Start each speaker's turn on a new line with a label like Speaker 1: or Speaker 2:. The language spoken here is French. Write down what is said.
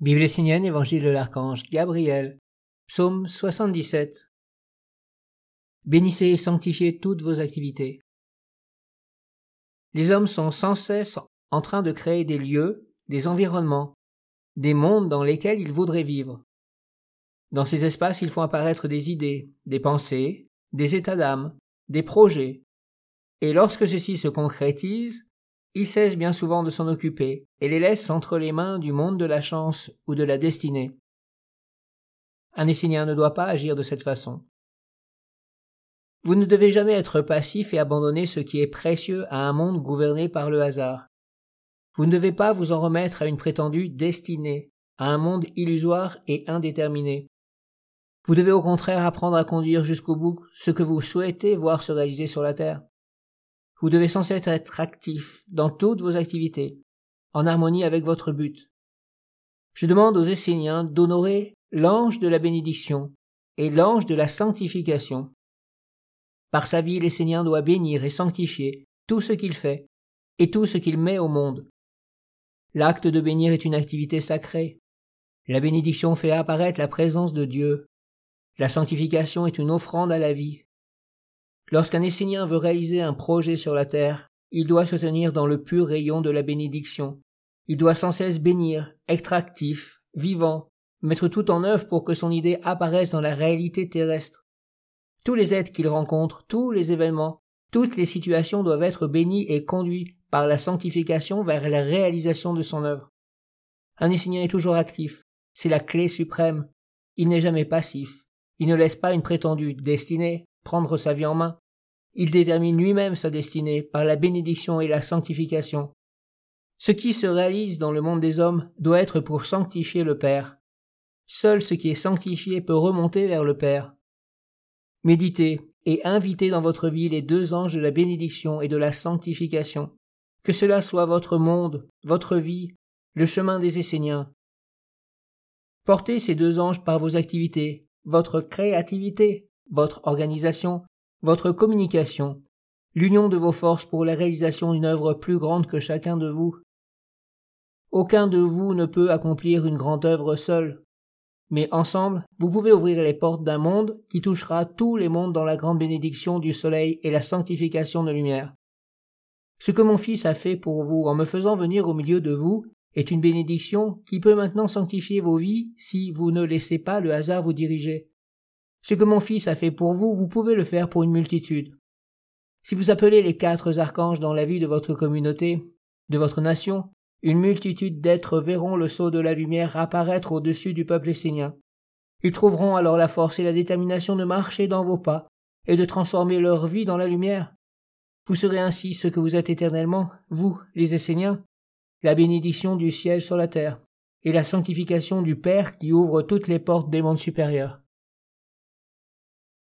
Speaker 1: Bible essénienne, Évangile de l'Archange Gabriel, Psaume 77. Bénissez et sanctifiez toutes vos activités. Les hommes sont sans cesse en train de créer des lieux, des environnements, des mondes dans lesquels ils voudraient vivre. Dans ces espaces, ils font apparaître des idées, des pensées, des états d'âme, des projets. Et lorsque ceci se concrétise, ils cessent bien souvent de s'en occuper et les laissent entre les mains du monde de la chance ou de la destinée. Un Essénien ne doit pas agir de cette façon. Vous ne devez jamais être passif et abandonner ce qui est précieux à un monde gouverné par le hasard. Vous ne devez pas vous en remettre à une prétendue destinée, à un monde illusoire et indéterminé. Vous devez au contraire apprendre à conduire jusqu'au bout ce que vous souhaitez voir se réaliser sur la terre. Vous devez sans cesse être actif dans toutes vos activités, en harmonie avec votre but. Je demande aux Esséniens d'honorer l'ange de la bénédiction et l'ange de la sanctification. Par sa vie, l'Essénien doit bénir et sanctifier tout ce qu'il fait et tout ce qu'il met au monde. L'acte de bénir est une activité sacrée. La bénédiction fait apparaître la présence de Dieu. La sanctification est une offrande à la vie. Lorsqu'un Essénien veut réaliser un projet sur la terre, il doit se tenir dans le pur rayon de la bénédiction. Il doit sans cesse bénir, être actif, vivant, mettre tout en œuvre pour que son idée apparaisse dans la réalité terrestre. Tous les êtres qu'il rencontre, tous les événements, toutes les situations doivent être bénis et conduits par la sanctification vers la réalisation de son œuvre. Un Essénien est toujours actif. C'est la clé suprême. Il n'est jamais passif. Il ne laisse pas une prétendue destinée, prendre sa vie en main. Il détermine lui-même sa destinée par la bénédiction et la sanctification. Ce qui se réalise dans le monde des hommes doit être pour sanctifier le Père. Seul ce qui est sanctifié peut remonter vers le Père. Méditez et invitez dans votre vie les deux anges de la bénédiction et de la sanctification. Que cela soit votre monde, votre vie, le chemin des Esséniens. Portez ces deux anges par vos activités, votre créativité, votre organisation, votre communication, l'union de vos forces pour la réalisation d'une œuvre plus grande que chacun de vous. Aucun de vous ne peut accomplir une grande œuvre seul, mais ensemble, vous pouvez ouvrir les portes d'un monde qui touchera tous les mondes dans la grande bénédiction du soleil et la sanctification de lumière. Ce que mon Fils a fait pour vous en me faisant venir au milieu de vous est une bénédiction qui peut maintenant sanctifier vos vies si vous ne laissez pas le hasard vous diriger. Ce que mon Fils a fait pour vous, vous pouvez le faire pour une multitude. Si vous appelez les quatre archanges dans la vie de votre communauté, de votre nation, une multitude d'êtres verront le sceau de la lumière apparaître au-dessus du peuple essénien. Ils trouveront alors la force et la détermination de marcher dans vos pas et de transformer leur vie dans la lumière. Vous serez ainsi ce que vous êtes éternellement, vous, les Esséniens, la bénédiction du ciel sur la terre, et la sanctification du Père qui ouvre toutes les portes des mondes supérieurs.